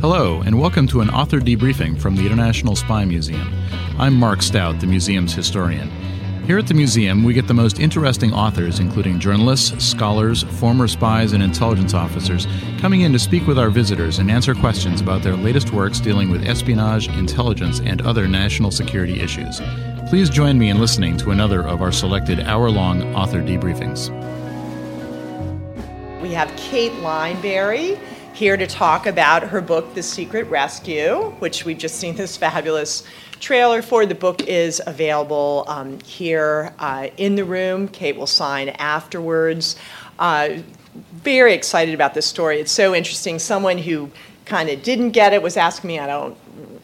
Hello, and welcome to an author debriefing from the International Spy Museum. I'm Mark Stout, the museum's historian. Here at the museum, we get the most interesting authors, including journalists, scholars, former spies, and intelligence officers, coming in to speak with our visitors and answer questions about their latest works dealing with espionage, intelligence, and other national security issues. Please join me in listening to another of our selected hour long author debriefings. We have Cate Lineberry here to talk about her book, The Secret Rescue, which we've just seen this fabulous trailer for. The book is available um, here uh, in the room. Cate will sign afterwards. Uh, very excited about this story. It's so interesting. Someone who kind of didn't get it was asking me, I don't,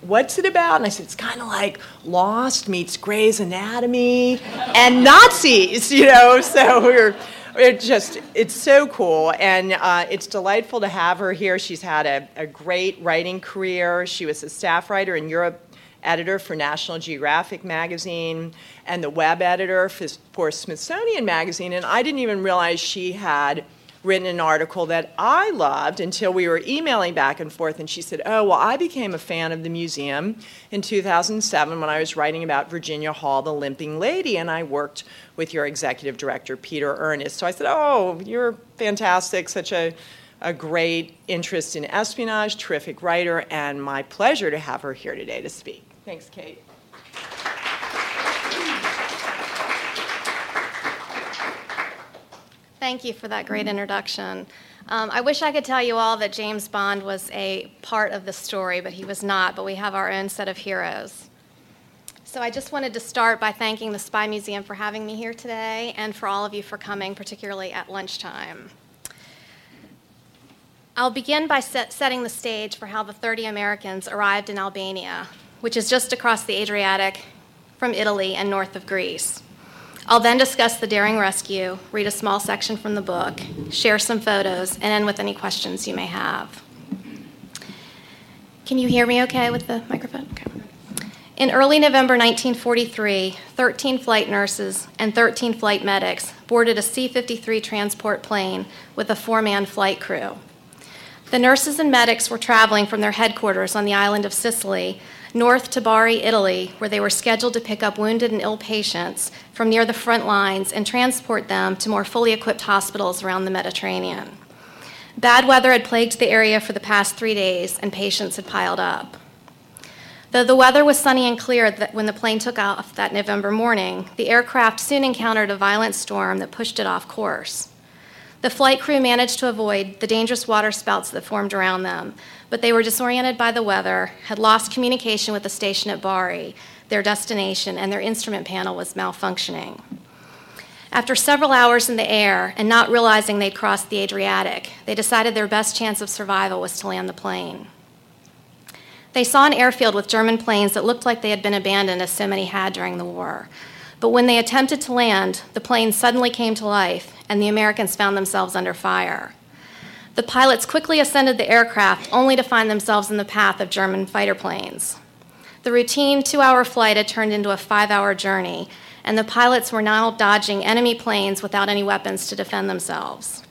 what's it about? And I said, it's kind of like Lost meets Grey's Anatomy and Nazis, you know? So we're it just it's so cool and uh, it's delightful to have her here. She's had a, a great writing career. She was a staff writer in europe editor for national geographic magazine and the web editor for, for smithsonian magazine and i didn't even realize she had written an article that I loved until we were emailing back and forth. And she said, Oh, well, I became a fan of the museum in 2007 when I was writing about Virginia Hall, the limping lady, and I worked with your executive director, Peter Ernest. So I said, Oh, you're fantastic, such a a great interest in espionage, terrific writer, and my pleasure to have her here today to speak. Thanks, Cate. Thank you for that great introduction. Um, I wish I could tell you all that James Bond was a part of the story, but he was not. But we have our own set of heroes. So I just wanted to start by thanking the Spy Museum for having me here today and for all of you for coming, particularly at lunchtime. I'll begin by set, setting the stage for how the 30 Americans arrived in Albania, which is just across the Adriatic from Italy and north of Greece. I'll then discuss the daring rescue, read a small section from the book, share some photos, and end with any questions you may have. Can you hear me okay with the microphone? Okay. In early November 1943, 13 flight nurses and 13 flight medics boarded a C 53 transport plane with a four man flight crew. The nurses and medics were traveling from their headquarters on the island of Sicily north to Bari, Italy, where they were scheduled to pick up wounded and ill patients from near the front lines and transport them to more fully equipped hospitals around the Mediterranean. Bad weather had plagued the area for the past three days, and patients had piled up. Though the weather was sunny and clear when the plane took off that November morning, the aircraft soon encountered a violent storm that pushed it off course. The flight crew managed to avoid the dangerous water spouts that formed around them, but they were disoriented by the weather, had lost communication with the station at Bari, their destination, and their instrument panel was malfunctioning. After several hours in the air and not realizing they'd crossed the Adriatic, they decided their best chance of survival was to land the plane. They saw an airfield with German planes that looked like they had been abandoned, as so many had during the war. But when they attempted to land, the plane suddenly came to life, and the Americans found themselves under fire. The pilots quickly ascended the aircraft, only to find themselves in the path of German fighter planes. The routine two hour flight had turned into a five hour journey, and the pilots were now dodging enemy planes without any weapons to defend themselves.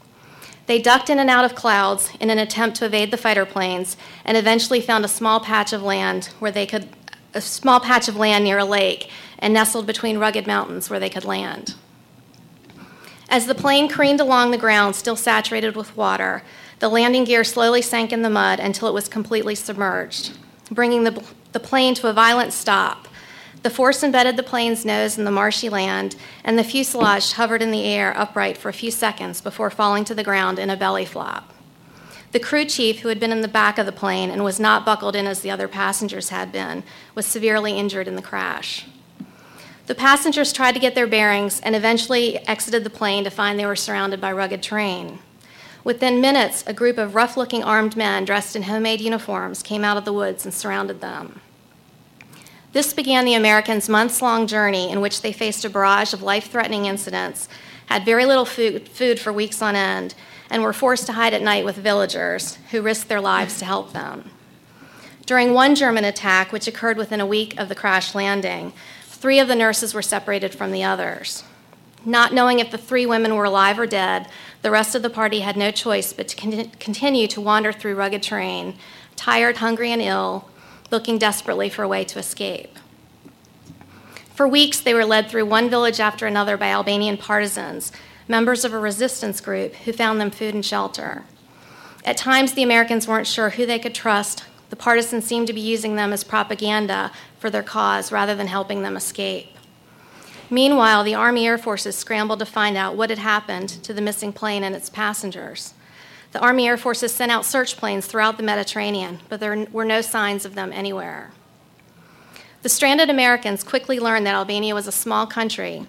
They ducked in and out of clouds in an attempt to evade the fighter planes and eventually found a small patch of land where they could a small patch of land near a lake and nestled between rugged mountains where they could land. As the plane careened along the ground, still saturated with water, the landing gear slowly sank in the mud until it was completely submerged, bringing the, the plane to a violent stop. The force embedded the plane's nose in the marshy land, and the fuselage hovered in the air upright for a few seconds before falling to the ground in a belly flop. The crew chief, who had been in the back of the plane and was not buckled in as the other passengers had been, was severely injured in the crash. The passengers tried to get their bearings and eventually exited the plane to find they were surrounded by rugged terrain. Within minutes, a group of rough looking armed men dressed in homemade uniforms came out of the woods and surrounded them. This began the Americans' months long journey in which they faced a barrage of life threatening incidents, had very little food, food, for weeks on end, and were forced to hide at night with villagers who risked their lives to help them. During one German attack, which occurred within a week of the crash landing, three of the nurses were separated from the others. Not knowing if the three women were alive or dead, the rest of the party had no choice but to con- continue to wander through rugged terrain, tired, hungry, and ill, looking desperately for a way to escape. For weeks, they were led through one village after another by Albanian partisans, members of a resistance group who found them food and shelter. At times, the Americans weren't sure who they could trust. The partisans seemed to be using them as propaganda for their cause rather than helping them escape. Meanwhile, the Army Air Forces scrambled to find out what had happened to the missing plane and its passengers. The Army Air Forces sent out search planes throughout the Mediterranean, but there were no signs of them anywhere. The stranded Americans quickly learned that Albania was a small country,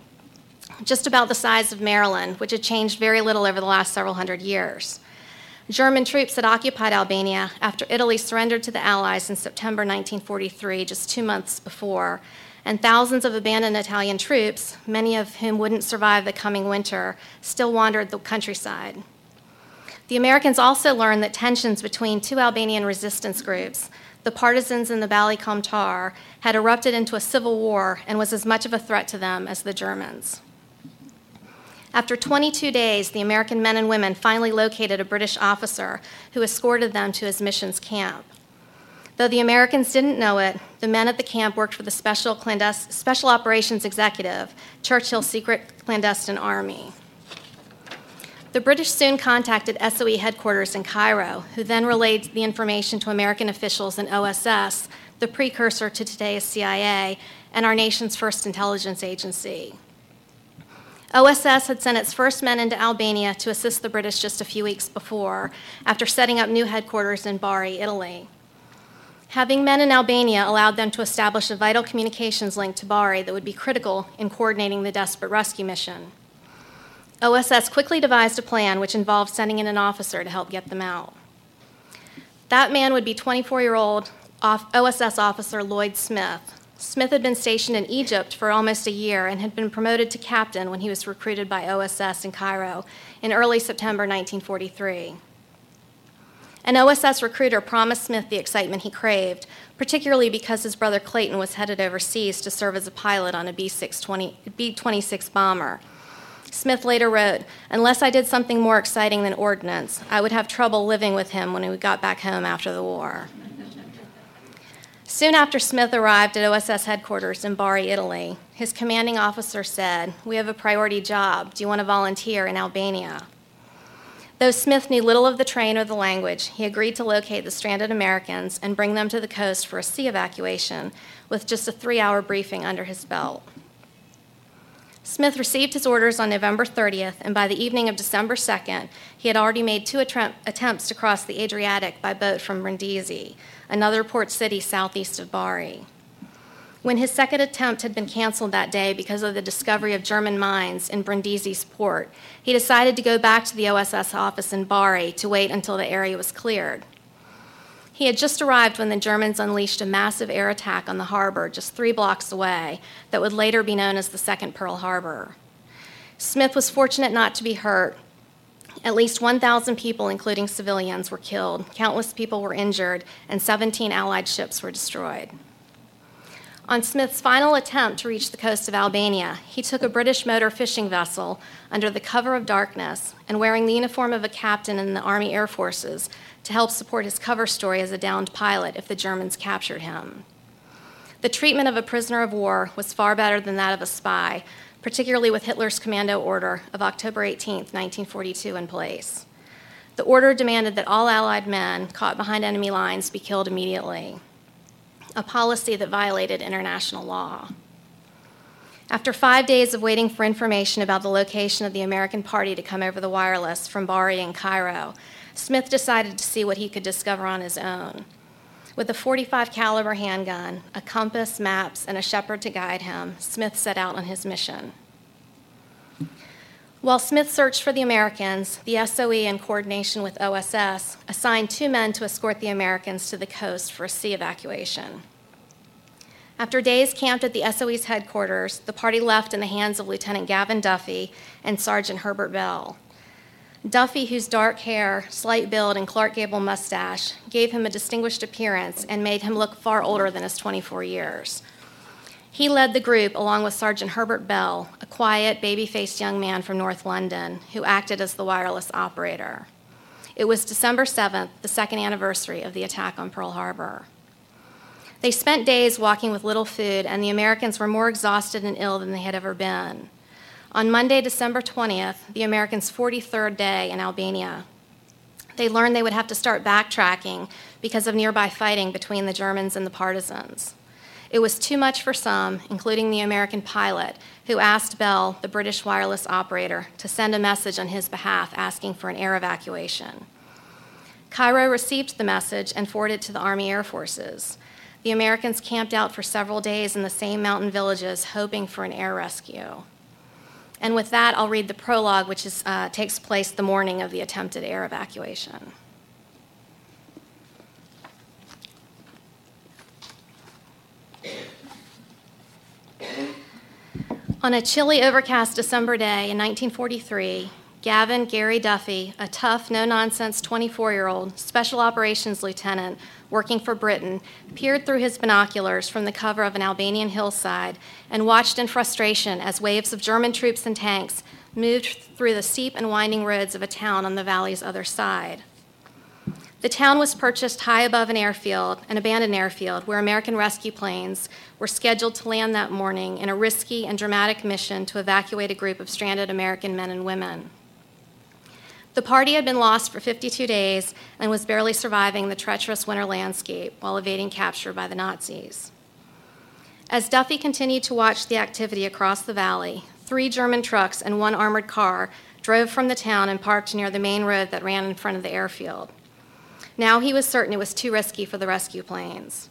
just about the size of Maryland, which had changed very little over the last several hundred years. German troops had occupied Albania after Italy surrendered to the Allies in September 1943, just two months before, and thousands of abandoned Italian troops, many of whom wouldn't survive the coming winter, still wandered the countryside. The Americans also learned that tensions between two Albanian resistance groups, the partisans and the Balli Kombëtar, had erupted into a civil war and was as much of a threat to them as the Germans. After 22 days, the American men and women finally located a British officer who escorted them to his mission's camp. Though the Americans didn't know it, the men at the camp worked for the Special, Special Operations Executive, Churchill's secret clandestine army. The British soon contacted SOE headquarters in Cairo, who then relayed the information to American officials in OSS, the precursor to today's CIA, and our nation's first intelligence agency. OSS had sent its first men into Albania to assist the British just a few weeks before, after setting up new headquarters in Bari, Italy. Having men in Albania allowed them to establish a vital communications link to Bari that would be critical in coordinating the desperate rescue mission. OSS quickly devised a plan which involved sending in an officer to help get them out. That man would be 24 year old OSS officer Lloyd Smith. Smith had been stationed in Egypt for almost a year and had been promoted to captain when he was recruited by OSS in Cairo in early September 1943. An OSS recruiter promised Smith the excitement he craved, particularly because his brother Clayton was headed overseas to serve as a pilot on a B 26 bomber. Smith later wrote, Unless I did something more exciting than ordnance, I would have trouble living with him when we got back home after the war. Soon after Smith arrived at OSS headquarters in Bari, Italy, his commanding officer said, We have a priority job. Do you want to volunteer in Albania? Though Smith knew little of the train or the language, he agreed to locate the stranded Americans and bring them to the coast for a sea evacuation with just a three hour briefing under his belt. Smith received his orders on November 30th, and by the evening of December 2nd, he had already made two attempts to cross the Adriatic by boat from Brindisi, another port city southeast of Bari. When his second attempt had been canceled that day because of the discovery of German mines in Brindisi's port, he decided to go back to the OSS office in Bari to wait until the area was cleared. He had just arrived when the Germans unleashed a massive air attack on the harbor just three blocks away that would later be known as the Second Pearl Harbor. Smith was fortunate not to be hurt. At least 1,000 people, including civilians, were killed, countless people were injured, and 17 Allied ships were destroyed. On Smith's final attempt to reach the coast of Albania, he took a British motor fishing vessel under the cover of darkness and wearing the uniform of a captain in the Army Air Forces to help support his cover story as a downed pilot if the Germans captured him. The treatment of a prisoner of war was far better than that of a spy, particularly with Hitler's commando order of October 18, 1942, in place. The order demanded that all Allied men caught behind enemy lines be killed immediately, a policy that violated international law. After five days of waiting for information about the location of the American party to come over the wireless from Bari in Cairo, Smith decided to see what he could discover on his own. With a 45 caliber handgun, a compass, maps, and a shepherd to guide him, Smith set out on his mission. While Smith searched for the Americans, the SOE, in coordination with OSS, assigned two men to escort the Americans to the coast for a sea evacuation. After days camped at the SOE's headquarters, the party left in the hands of Lieutenant Gavin Duffy and Sergeant Herbert Bell. Duffy, whose dark hair, slight build, and Clark Gable mustache gave him a distinguished appearance and made him look far older than his 24 years. He led the group along with Sergeant Herbert Bell, a quiet, baby faced young man from North London who acted as the wireless operator. It was December 7th, the second anniversary of the attack on Pearl Harbor. They spent days walking with little food, and the Americans were more exhausted and ill than they had ever been on Monday, December 20th, the Americans' 43rd day in Albania. They learned they would have to start backtracking because of nearby fighting between the Germans and the partisans. It was too much for some, including the American pilot, who asked Bell, the British wireless operator, to send a message on his behalf asking for an air evacuation. Cairo received the message and forwarded it to the Army Air Forces. The Americans camped out for several days in the same mountain villages, hoping for an air rescue. And with that, I'll read the prologue, which is, uh, takes place the morning of the attempted air evacuation. On a chilly, overcast December day in 1943, Gavin Gary Duffy, a tough, no nonsense 24 year old special operations lieutenant working for Britain, peered through his binoculars from the cover of an Albanian hillside and watched in frustration as waves of German troops and tanks moved through the steep and winding roads of a town on the valley's other side. The town was purchased high above an airfield, an abandoned airfield, where American rescue planes were scheduled to land that morning in a risky and dramatic mission to evacuate a group of stranded American men and women. The party had been lost for 52 days and was barely surviving the treacherous winter landscape while evading capture by the Nazis. As Duffy continued to watch the activity across the valley, three German trucks and one armored car drove from the town and parked near the main road that ran in front of the airfield. Now he was certain it was too risky for the rescue planes.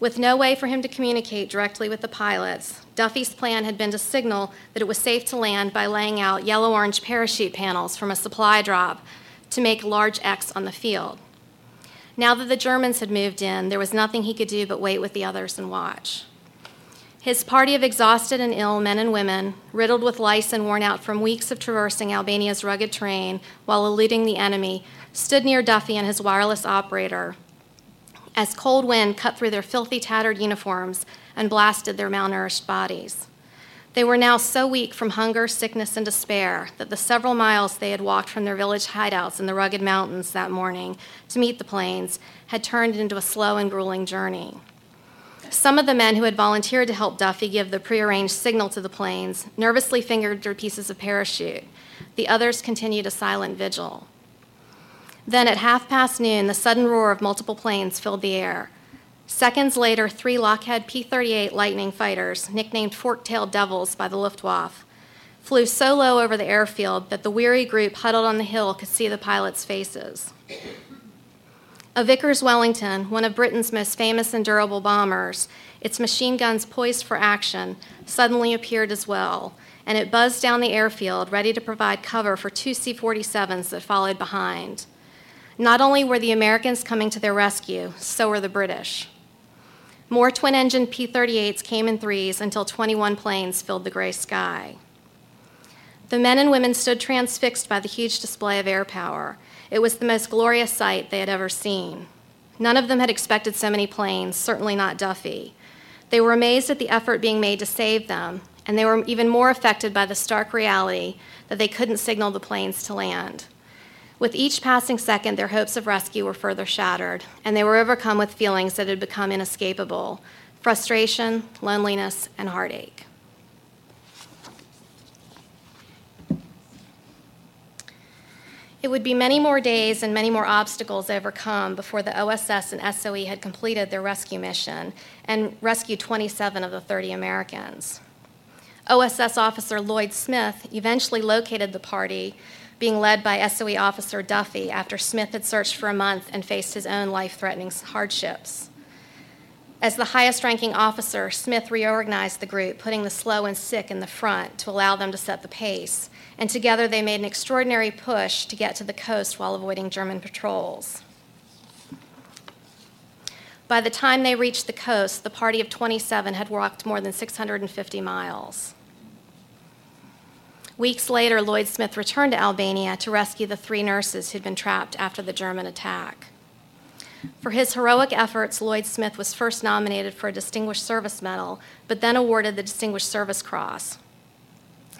With no way for him to communicate directly with the pilots, Duffy's plan had been to signal that it was safe to land by laying out yellow orange parachute panels from a supply drop to make large X on the field. Now that the Germans had moved in, there was nothing he could do but wait with the others and watch. His party of exhausted and ill men and women, riddled with lice and worn out from weeks of traversing Albania's rugged terrain while eluding the enemy, stood near Duffy and his wireless operator as cold wind cut through their filthy, tattered uniforms and blasted their malnourished bodies. They were now so weak from hunger, sickness, and despair that the several miles they had walked from their village hideouts in the rugged mountains that morning to meet the planes had turned into a slow and grueling journey. Some of the men who had volunteered to help Duffy give the prearranged signal to the planes nervously fingered their pieces of parachute. The others continued a silent vigil. Then, at half past noon, the sudden roar of multiple planes filled the air. Seconds later, three Lockheed P 38 Lightning fighters, nicknamed Fork tailed Devils by the Luftwaffe, flew so low over the airfield that the weary group huddled on the hill could see the pilots' faces. A Vickers Wellington, one of Britain's most famous and durable bombers, its machine guns poised for action, suddenly appeared as well, and it buzzed down the airfield, ready to provide cover for two C 47s that followed behind. Not only were the Americans coming to their rescue, so were the British. More twin engine P 38s came in threes until 21 planes filled the gray sky. The men and women stood transfixed by the huge display of air power. It was the most glorious sight they had ever seen. None of them had expected so many planes, certainly not Duffy. They were amazed at the effort being made to save them, and they were even more affected by the stark reality that they couldn't signal the planes to land. With each passing second, their hopes of rescue were further shattered, and they were overcome with feelings that had become inescapable frustration, loneliness, and heartache. It would be many more days and many more obstacles overcome before the OSS and SOE had completed their rescue mission and rescued 27 of the 30 Americans. OSS officer Lloyd Smith eventually located the party, being led by SOE officer Duffy after Smith had searched for a month and faced his own life threatening hardships. As the highest ranking officer, Smith reorganized the group, putting the slow and sick in the front to allow them to set the pace and together they made an extraordinary push to get to the coast while avoiding German patrols. By the time they reached the coast, the party of 27 had walked more than 650 miles. Weeks later, Lloyd Smith returned to Albania to rescue the three nurses who'd been trapped after the German attack. For his heroic efforts, Lloyd Smith was first nominated for a Distinguished Service Medal, but then awarded the Distinguished Service Cross.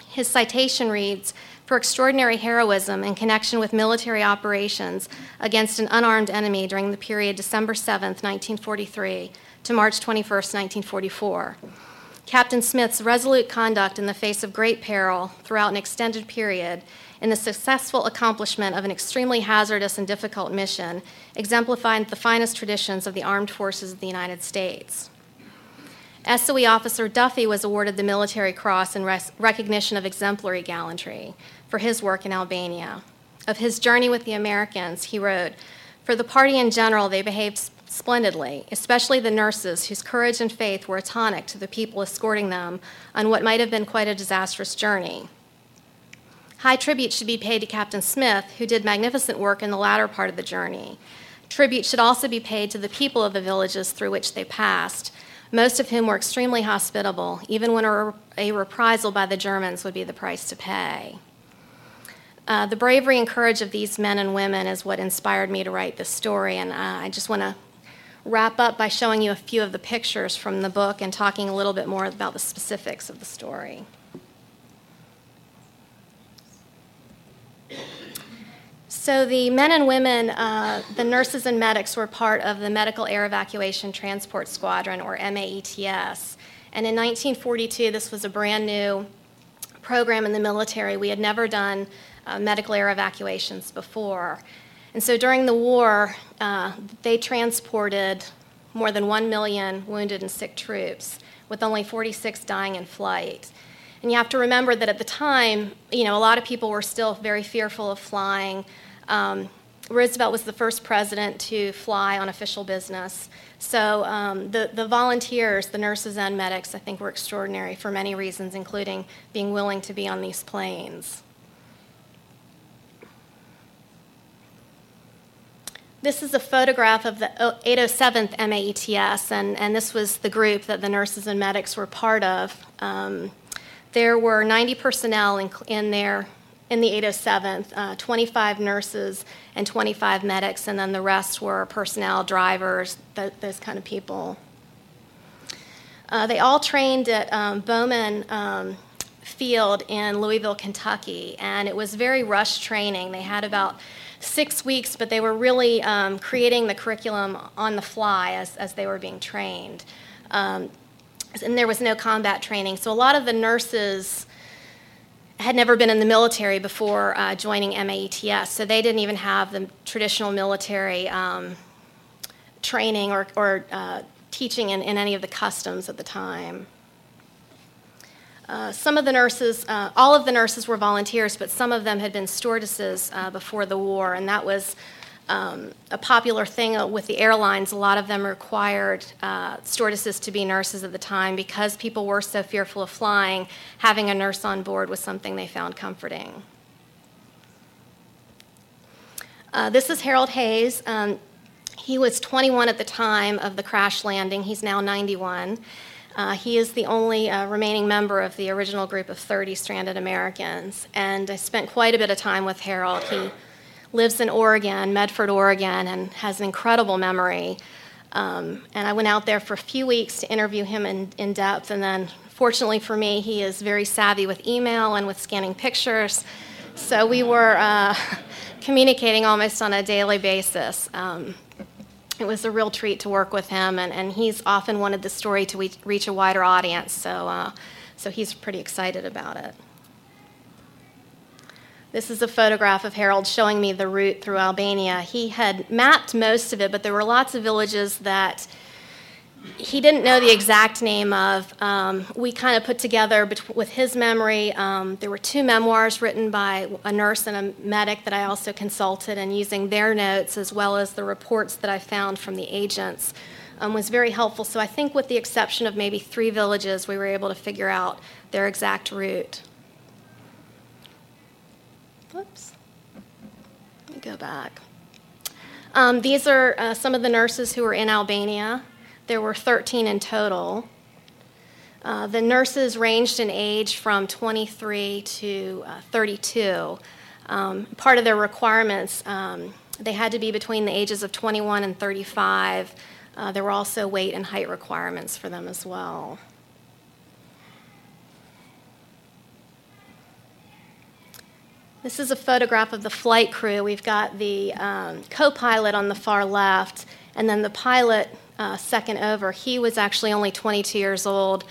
His citation reads For extraordinary heroism in connection with military operations against an unarmed enemy during the period December 7, 1943 to March 21, 1944. Captain Smith's resolute conduct in the face of great peril throughout an extended period in the successful accomplishment of an extremely hazardous and difficult mission exemplified the finest traditions of the armed forces of the United States. SOE officer Duffy was awarded the Military Cross in res- recognition of exemplary gallantry for his work in Albania. Of his journey with the Americans, he wrote, For the party in general, they behaved splendidly, especially the nurses, whose courage and faith were a tonic to the people escorting them on what might have been quite a disastrous journey. High tribute should be paid to Captain Smith, who did magnificent work in the latter part of the journey. Tribute should also be paid to the people of the villages through which they passed, most of whom were extremely hospitable, even when a, reprisal by the Germans would be the price to pay. Uh, the bravery and courage of these men and women is what inspired me to write this story, and uh, I just want to wrap up by showing you a few of the pictures from the book and talking a little bit more about the specifics of the story. So, the men and women, uh, the nurses and medics, were part of the Medical Air Evacuation Transport Squadron, or MAETS. And in 1942, this was a brand new program in the military. We had never done uh, medical air evacuations before. And so during the war, uh, they transported more than 1 million wounded and sick troops, with only 46 dying in flight. And you have to remember that at the time, you know, a lot of people were still very fearful of flying. Um, Roosevelt was the first president to fly on official business. So um, the, the volunteers, the nurses and medics, I think were extraordinary for many reasons, including being willing to be on these planes. This is a photograph of the 807th MAETS, and, and this was the group that the nurses and medics were part of. Um, there were 90 personnel in, in there in the 807th, uh, 25 nurses and 25 medics, and then the rest were personnel, drivers, th- those kind of people. Uh, they all trained at um, Bowman um, Field in Louisville, Kentucky, and it was very rush training. They had about six weeks, but they were really um, creating the curriculum on the fly as, as they were being trained. Um, and there was no combat training, so a lot of the nurses had never been in the military before uh, joining MAETS, so they didn't even have the traditional military um, training or, or uh, teaching in, in, any of the customs at the time. Uh, some of the nurses, uh, all of the nurses were volunteers, but some of them had been stewardesses uh, before the war, and that was um, a popular thing with the airlines. A lot of them required uh, stewardesses to be nurses at the time because people were so fearful of flying. Having a nurse on board was something they found comforting. Uh, this is Harold Hayes. Um, he was 21 at the time of the crash landing. He's now 91. Uh, he is the only uh, remaining member of the original group of 30 stranded Americans. And I spent quite a bit of time with Harold. He lives in Oregon, Medford, Oregon, and has an incredible memory. Um, and I went out there for a few weeks to interview him in, in depth. And then, fortunately for me, he is very savvy with email and with scanning pictures. So we were uh, communicating almost on a daily basis. Um, it was a real treat to work with him, and, and he's often wanted the story to reach a wider audience, so, uh, so he's pretty excited about it. This is a photograph of Harold showing me the route through Albania. He had mapped most of it, but there were lots of villages that he didn't know the exact name of. Um, we kind of put together with his memory. Um, there were two memoirs written by a nurse and a medic that I also consulted, and using their notes as well as the reports that I found from the agents um, was very helpful. So I think, with the exception of maybe three villages, we were able to figure out their exact route. Whoops. Let me go back. Um, these are uh, some of the nurses who were in Albania. There were 13 in total. Uh, the nurses ranged in age from 23 to uh, 32. Um, part of their requirements, um, they had to be between the ages of 21 and 35. Uh, there were also weight and height requirements for them as well. This is a photograph of the flight crew. We've got the um, co pilot on the far left, and then the pilot uh, second over, he was actually only 22 years old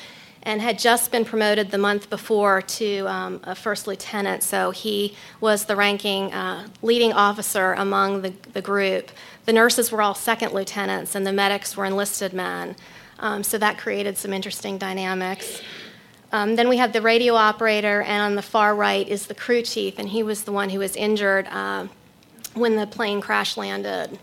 and had just been promoted the month before to um, a first lieutenant. So he was the ranking uh, leading officer among the, the group. The nurses were all second lieutenants, and the medics were enlisted men. Um, so that created some interesting dynamics. Um, then we have the radio operator, and on the far right is the crew chief, and he was the one who was injured uh, when the plane crash landed.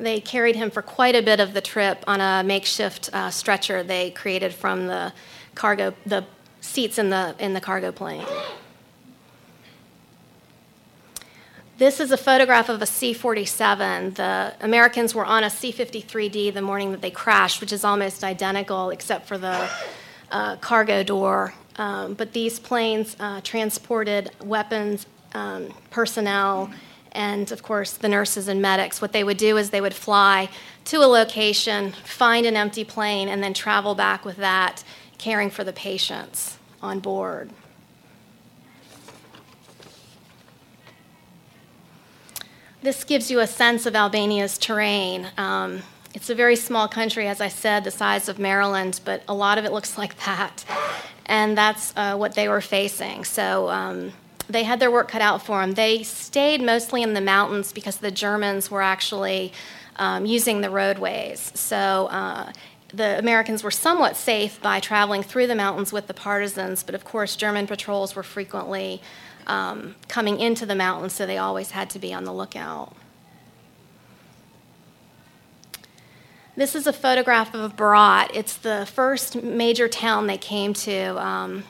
They carried him for quite a bit of the trip on a makeshift uh, stretcher they created from the cargo, the seats in the in the cargo plane. This is a photograph of a C 47. The Americans were on a C 53D the morning that they crashed, which is almost identical except for the uh, cargo door. Um, but these planes uh, transported weapons, um, personnel, and of course the nurses and medics. What they would do is they would fly to a location, find an empty plane, and then travel back with that, caring for the patients on board. This gives you a sense of Albania's terrain. Um, it's a very small country, as I said, the size of Maryland, but a lot of it looks like that. And that's uh, what they were facing. So um, they had their work cut out for them. They stayed mostly in the mountains because the Germans were actually um, using the roadways. So uh, the Americans were somewhat safe by traveling through the mountains with the partisans, but of course, German patrols were frequently um, coming into the mountains, so they always had to be on the lookout. This is a photograph of Berat. It's the first major town they came to. Um,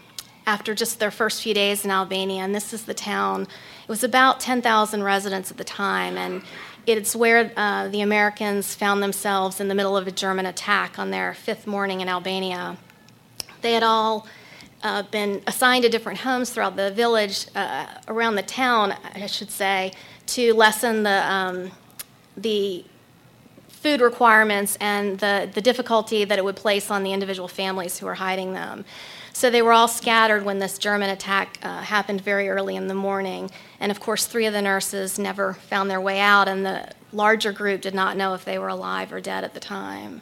after just their first few days in Albania. And this is the town. It was about 10,000 residents at the time, and it's where uh, the Americans found themselves in the middle of a German attack on their fifth morning in Albania. They had all uh, been assigned to different homes throughout the village, uh, around the town, I should say, to lessen the um, the food requirements and the, the difficulty that it would place on the individual families who were hiding them. So they were all scattered when this German attack uh, happened very early in the morning. And of course, three of the nurses never found their way out, and the larger group did not know if they were alive or dead at the time.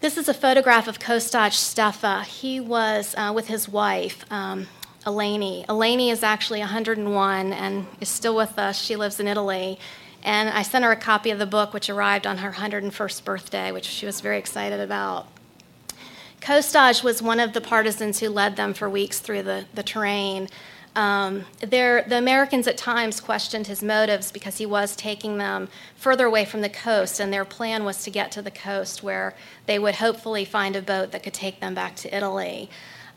This is a photograph of Kostaq Stefa. He was uh, with his wife, um, Eleni. Eleni is actually 101 and is still with us. She lives in Italy. And I sent her a copy of the book, which arrived on her 101st birthday, which she was very excited about. Kostaq was one of the partisans who led them for weeks through the, the terrain. Um, the Americans at times questioned his motives because he was taking them further away from the coast, and their plan was to get to the coast where they would hopefully find a boat that could take them back to Italy.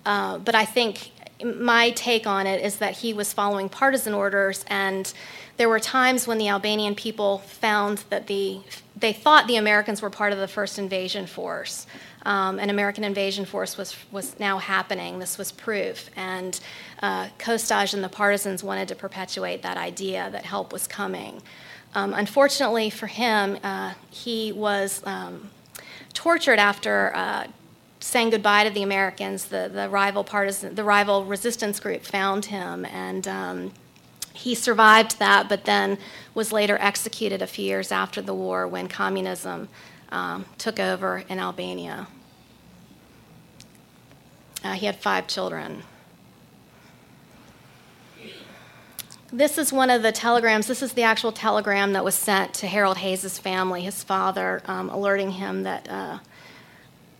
Uh, but I think my take on it is that he was following partisan orders, and there were times when the Albanian people found that the they thought the Americans were part of the first invasion force um, an American invasion force was, was now happening. This was proof. And uh, Kostaq and the partisans wanted to perpetuate that idea that help was coming. Um, unfortunately for him, uh, he was um, tortured after uh, saying goodbye to the Americans. The, the rival partisan, the rival resistance group found him and um, he survived that, but then was later executed a few years after the war when communism um, took over in Albania. Uh, he had five children. This is one of the telegrams. This is the actual telegram that was sent to Harold Hayes' family, his father, um, alerting him that, uh,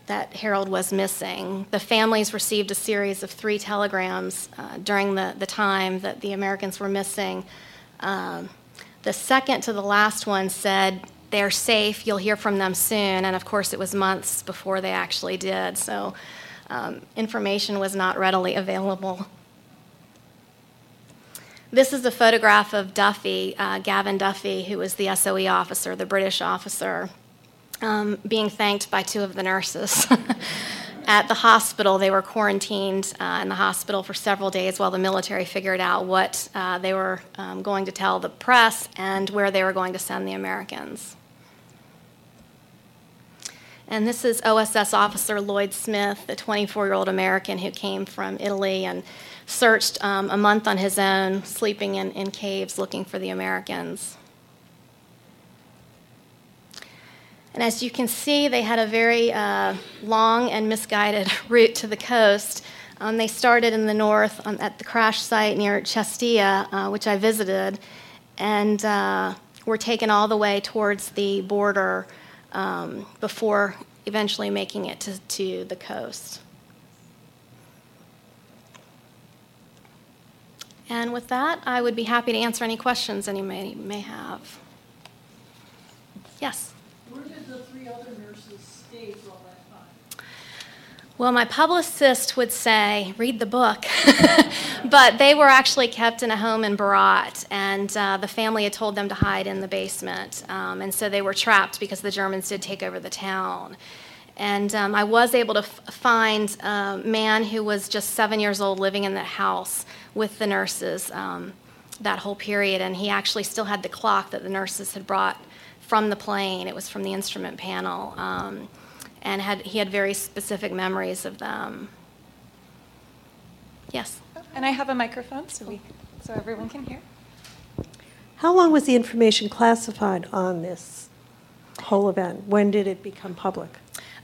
that Harold was missing. The families received a series of three telegrams uh, during the, the time that the Americans were missing. Um, the second to the last one said, They're safe, you'll hear from them soon. And of course, it was months before they actually did. So um, information was not readily available. This is a photograph of Duffy, uh, Gavin Duffy, who was the SOE officer, the British officer, um, being thanked by two of the nurses. At the hospital, they were quarantined uh, in the hospital for several days while the military figured out what uh, they were um, going to tell the press and where they were going to send the Americans. And this is OSS officer Lloyd Smith, the 24 year old American who came from Italy and searched um, a month on his own, sleeping in, in caves looking for the Americans. And as you can see, they had a very uh, long and misguided route to the coast. Um, they started in the north um, at the crash site near Chestia, uh, which I visited, and uh, were taken all the way towards the border um, before eventually making it to, to the coast. And with that, I would be happy to answer any questions any may, may have. Yes? Where did the three other nurses stay for all that time? Well, my publicist would say, read the book. but they were actually kept in a home in Berat, and uh, the family had told them to hide in the basement. Um, and so they were trapped because the Germans did take over the town. And um, I was able to f- find a man who was just seven years old living in that house with the nurses um, that whole period. And he actually still had the clock that the nurses had brought from the plane. It was from the instrument panel. And had, he had very specific memories of them. Yes? And I have a microphone so, we, so everyone can hear. How long was the information classified on this whole event? When did it become public?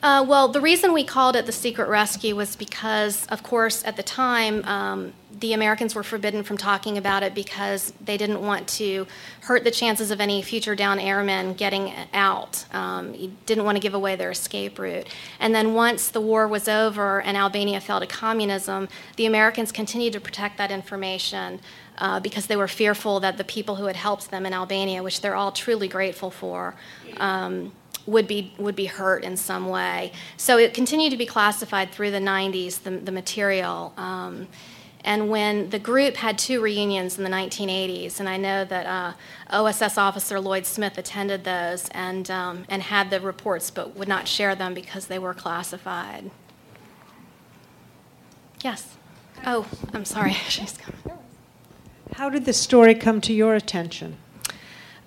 Uh, well, the reason we called it the secret rescue was because, of course, at the time, um, the Americans were forbidden from talking about it because they didn't want to hurt the chances of any future down airmen getting out. Um, didn't want to give away their escape route. And then once the war was over and Albania fell to communism, the Americans continued to protect that information. Uh, because they were fearful that the people who had helped them in Albania, which they're all truly grateful for, um, would be would be hurt in some way. So it continued to be classified through the 90s, the, the material. Um, and when the group had two reunions in the 1980s, and I know that uh, OSS officer Lloyd Smith attended those and, um, and had the reports but would not share them because they were classified. Yes. Oh, I'm sorry. How did the story come to your attention?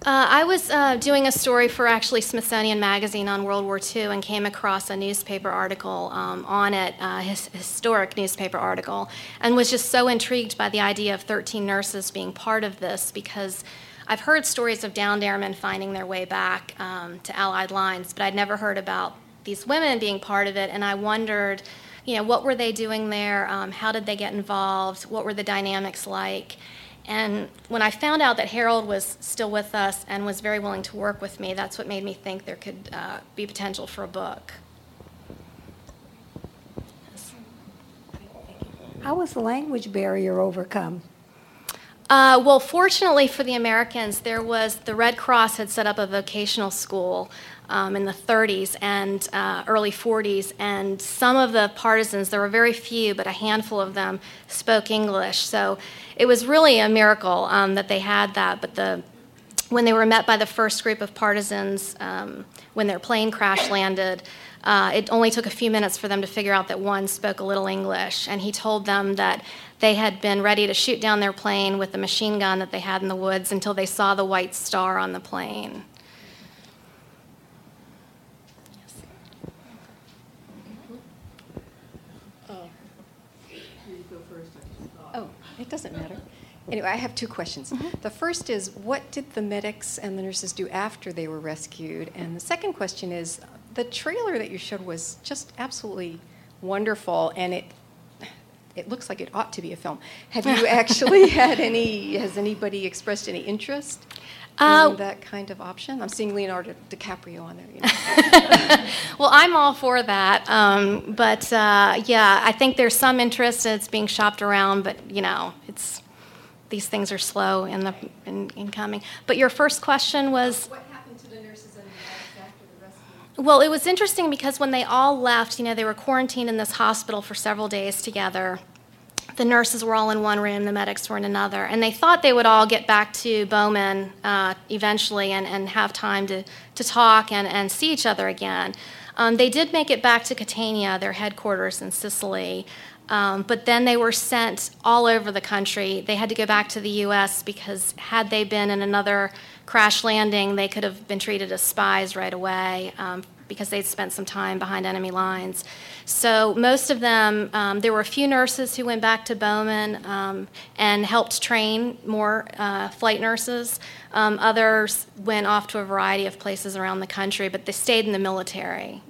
Uh, I was uh, doing a story for actually Smithsonian Magazine on World War II and came across a newspaper article um, on it, a uh, his, historic newspaper article, and was just so intrigued by the idea of 13 nurses being part of this because I've heard stories of downed airmen finding their way back um, to Allied lines, but I'd never heard about these women being part of it, and I wondered, you know, what were they doing there? Um, how did they get involved? What were the dynamics like? And when I found out that Harold was still with us and was very willing to work with me, that's what made me think there could uh, be potential for a book. How was the language barrier overcome? Uh, well, fortunately for the Americans, there was the Red Cross had set up a vocational school um, in the 30s and uh, early 40s, and some of the partisans, there were very few, but a handful of them spoke English. So it was really a miracle um, that they had that. But the when they were met by the first group of partisans, um, when their plane crash landed, uh, it only took a few minutes for them to figure out that one spoke a little English, and he told them that they had been ready to shoot down their plane with the machine gun that they had in the woods until they saw the white star on the plane. Doesn't matter. Anyway, I have two questions. The first is, what did the medics and the nurses do after they were rescued? And the second question is, the trailer that you showed was just absolutely wonderful, and it it looks like it ought to be a film. Have you actually had any? Has anybody expressed any interest Uh, in that kind of option? I'm seeing Leonardo DiCaprio on there. You know. Well, I'm all for that. Um, but uh, yeah, I think there's some interest it's being shopped around, but you know, these things are slow in the in, in coming. But your first question was what happened to the nurses and the medics after the rescue? well, it was interesting because when they all left, you know, they were quarantined in this hospital for several days together. The nurses were all in one room, the medics were in another, and they thought they would all get back to Bowman uh, eventually and, and have time to, to talk and, and see each other again. Um, they did make it back to Catania, their headquarters in Sicily, um, but then they were sent all over the country. They had to go back to the U.S. because had they been in another crash landing, they could have been treated as spies right away um, because they'd spent some time behind enemy lines. So most of them, um, there were a few nurses who went back to Bowman um, and helped train more uh, flight nurses. Um, others went off to a variety of places around the country, but they stayed in the military.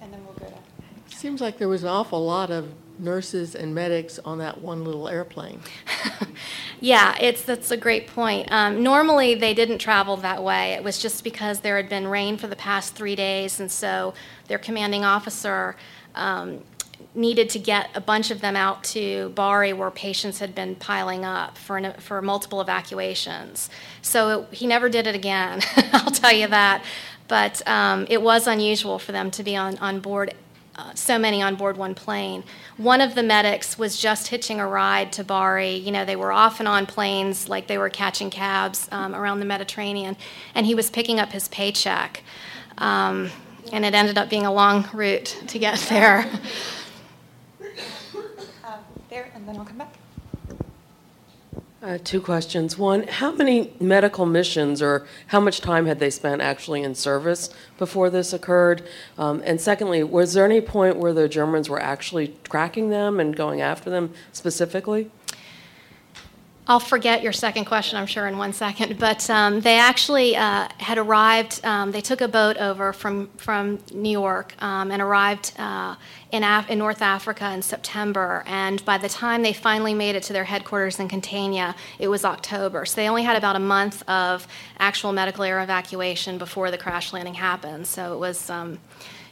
And then we'll go to. Seems like there was an awful lot of nurses and medics on that one little airplane. Yeah, it's that's a great point. Um, normally, they didn't travel that way. It was just because there had been rain for the past three days, and so their commanding officer um, needed to get a bunch of them out to Bari, where patients had been piling up for an, for multiple evacuations. So it, he never did it again. I'll tell you that. But um, it was unusual for them to be on on board uh, so many on board one plane. One of the medics was just hitching a ride to Bari. You know, they were often on planes like they were catching cabs um, around the Mediterranean, and he was picking up his paycheck. Um, and it ended up being a long route to get there. Um, there, and then I'll come back. Uh, two questions. One, how many medical missions or how much time had they spent actually in service before this occurred? Um, and secondly, was there any point where the Germans were actually tracking them and going after them specifically? I'll forget your second question, I'm sure, in one second. But um, they actually uh, had arrived. Um, they took a boat over from from New York um, and arrived uh, in Af- in North Africa in September. And by the time they finally made it to their headquarters in Catania, it was October. So they only had about a month of actual medical air evacuation before the crash landing happened. So it was um,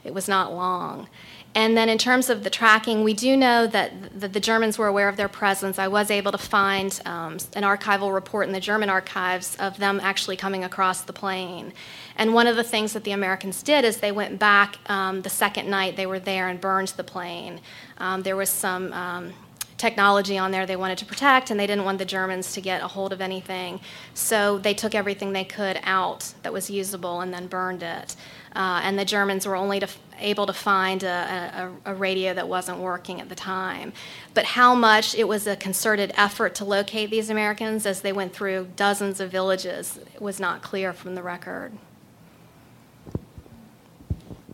it was not long. And then in terms of the tracking, we do know that the, the Germans were aware of their presence. I was able to find um, an archival report in the German archives of them actually coming across the plane. And one of the things that the Americans did is they went back um, the second night they were there and burned the plane. Um, there was some um, technology on there they wanted to protect, and they didn't want the Germans to get a hold of anything. So they took everything they could out that was usable and then burned it. Uh, and the Germans were only to, able to find a, a, a, radio that wasn't working at the time. But how much it was a concerted effort to locate these Americans as they went through dozens of villages was not clear from the record.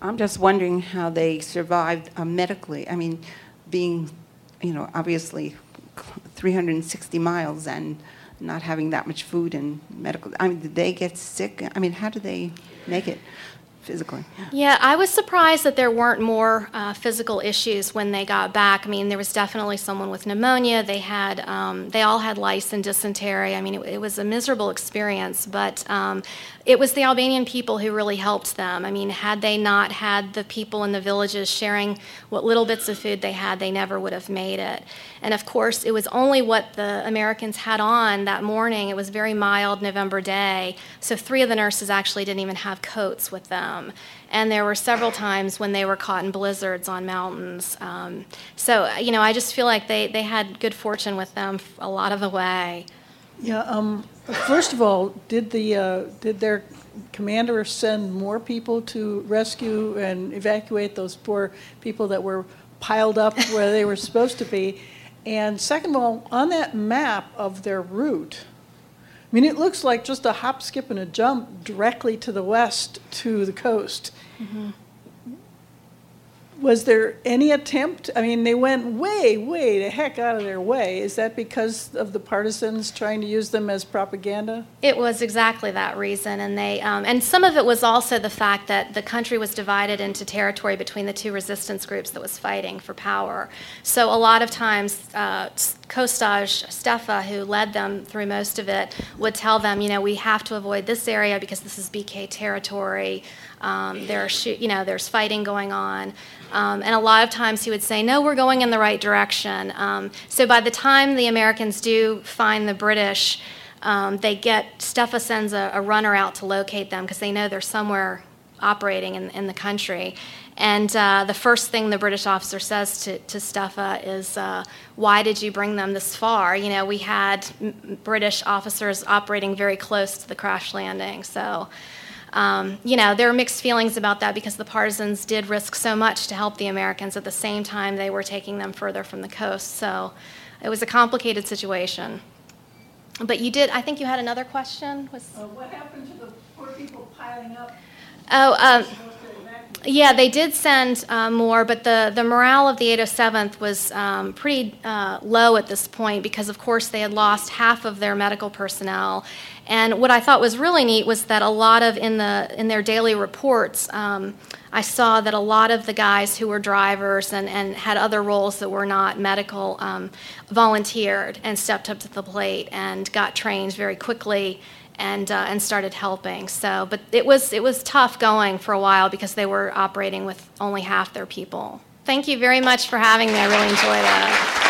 I'm just wondering how they survived uh, medically. I mean, being, you know, obviously 360 miles and not having that much food and medical. I mean, did they get sick? I mean, how do they make it? Physically. Yeah, I was surprised that there weren't more uh, physical issues when they got back. I mean, there was definitely someone with pneumonia. They had, um, they all had lice and dysentery. I mean, it, it was a miserable experience, but um, it was the Albanian people who really helped them. I mean, had they not had the people in the villages sharing what little bits of food they had, they never would have made it. And of course, it was only what the Americans had on that morning. It was very mild November day, so three of the nurses actually didn't even have coats with them. And there were several times when they were caught in blizzards on mountains. Um, so, you know, I just feel like they, they had good fortune with them a lot of the way. Yeah. Um, first of all, did the uh, did their commander send more people to rescue and evacuate those poor people that were piled up where they were supposed to be? And second of all, on that map of their route, I mean, it looks like just a hop, skip, and a jump directly to the west to the coast. Mm-hmm. Was there any attempt? I mean, they went way, way the heck out of their way. Is that because of the partisans trying to use them as propaganda? It was exactly that reason, and they um, and some of it was also the fact that the country was divided into territory between the two resistance groups that was fighting for power. So a lot of times, uh, Kostaq Stefa, who led them through most of it, would tell them, you know, we have to avoid this area because this is BK territory. Um, there are, you know, there's fighting going on. Um, and a lot of times he would say, No, we're going in the right direction. Um, so by the time the Americans do find the British, um, they get, Stefa sends a, a, runner out to locate them because they know they're somewhere operating in, in the country. And uh, the first thing the British officer says to, to Stefa is, uh, Why did you bring them this far? You know, we had British officers operating very close to the crash landing. So um, you know, there are mixed feelings about that because the partisans did risk so much to help the Americans at the same time they were taking them further from the coast. So it was a complicated situation. But you did, I think you had another question? Was, uh, what happened to the poor people piling up? Oh, um, yeah, they did send uh, more, but the, the morale of the 807th was um, pretty uh, low at this point because, of course, they had lost half of their medical personnel. And what I thought was really neat was that a lot of in the in their daily reports, um, I saw that a lot of the guys who were drivers and, and had other roles that were not medical um, volunteered and stepped up to the plate and got trained very quickly and uh, and started helping. So, but it was it was tough going for a while because they were operating with only half their people. Thank you very much for having me. I really enjoyed it.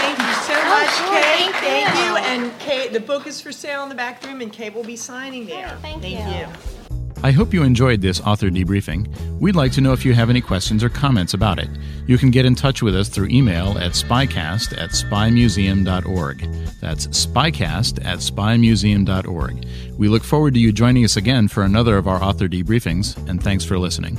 Thank you so oh, much, sure. Cate. Thank, Thank you. you. And Cate, the book is for sale in the back room, and Cate will be signing there. thank, thank you. you. I hope you enjoyed this author debriefing. We'd like to know if you have any questions or comments about it. You can get in touch with us through email at spycast at spymuseum.org. That's spycast at spymuseum.org. We look forward to you joining us again for another of our author debriefings, and thanks for listening.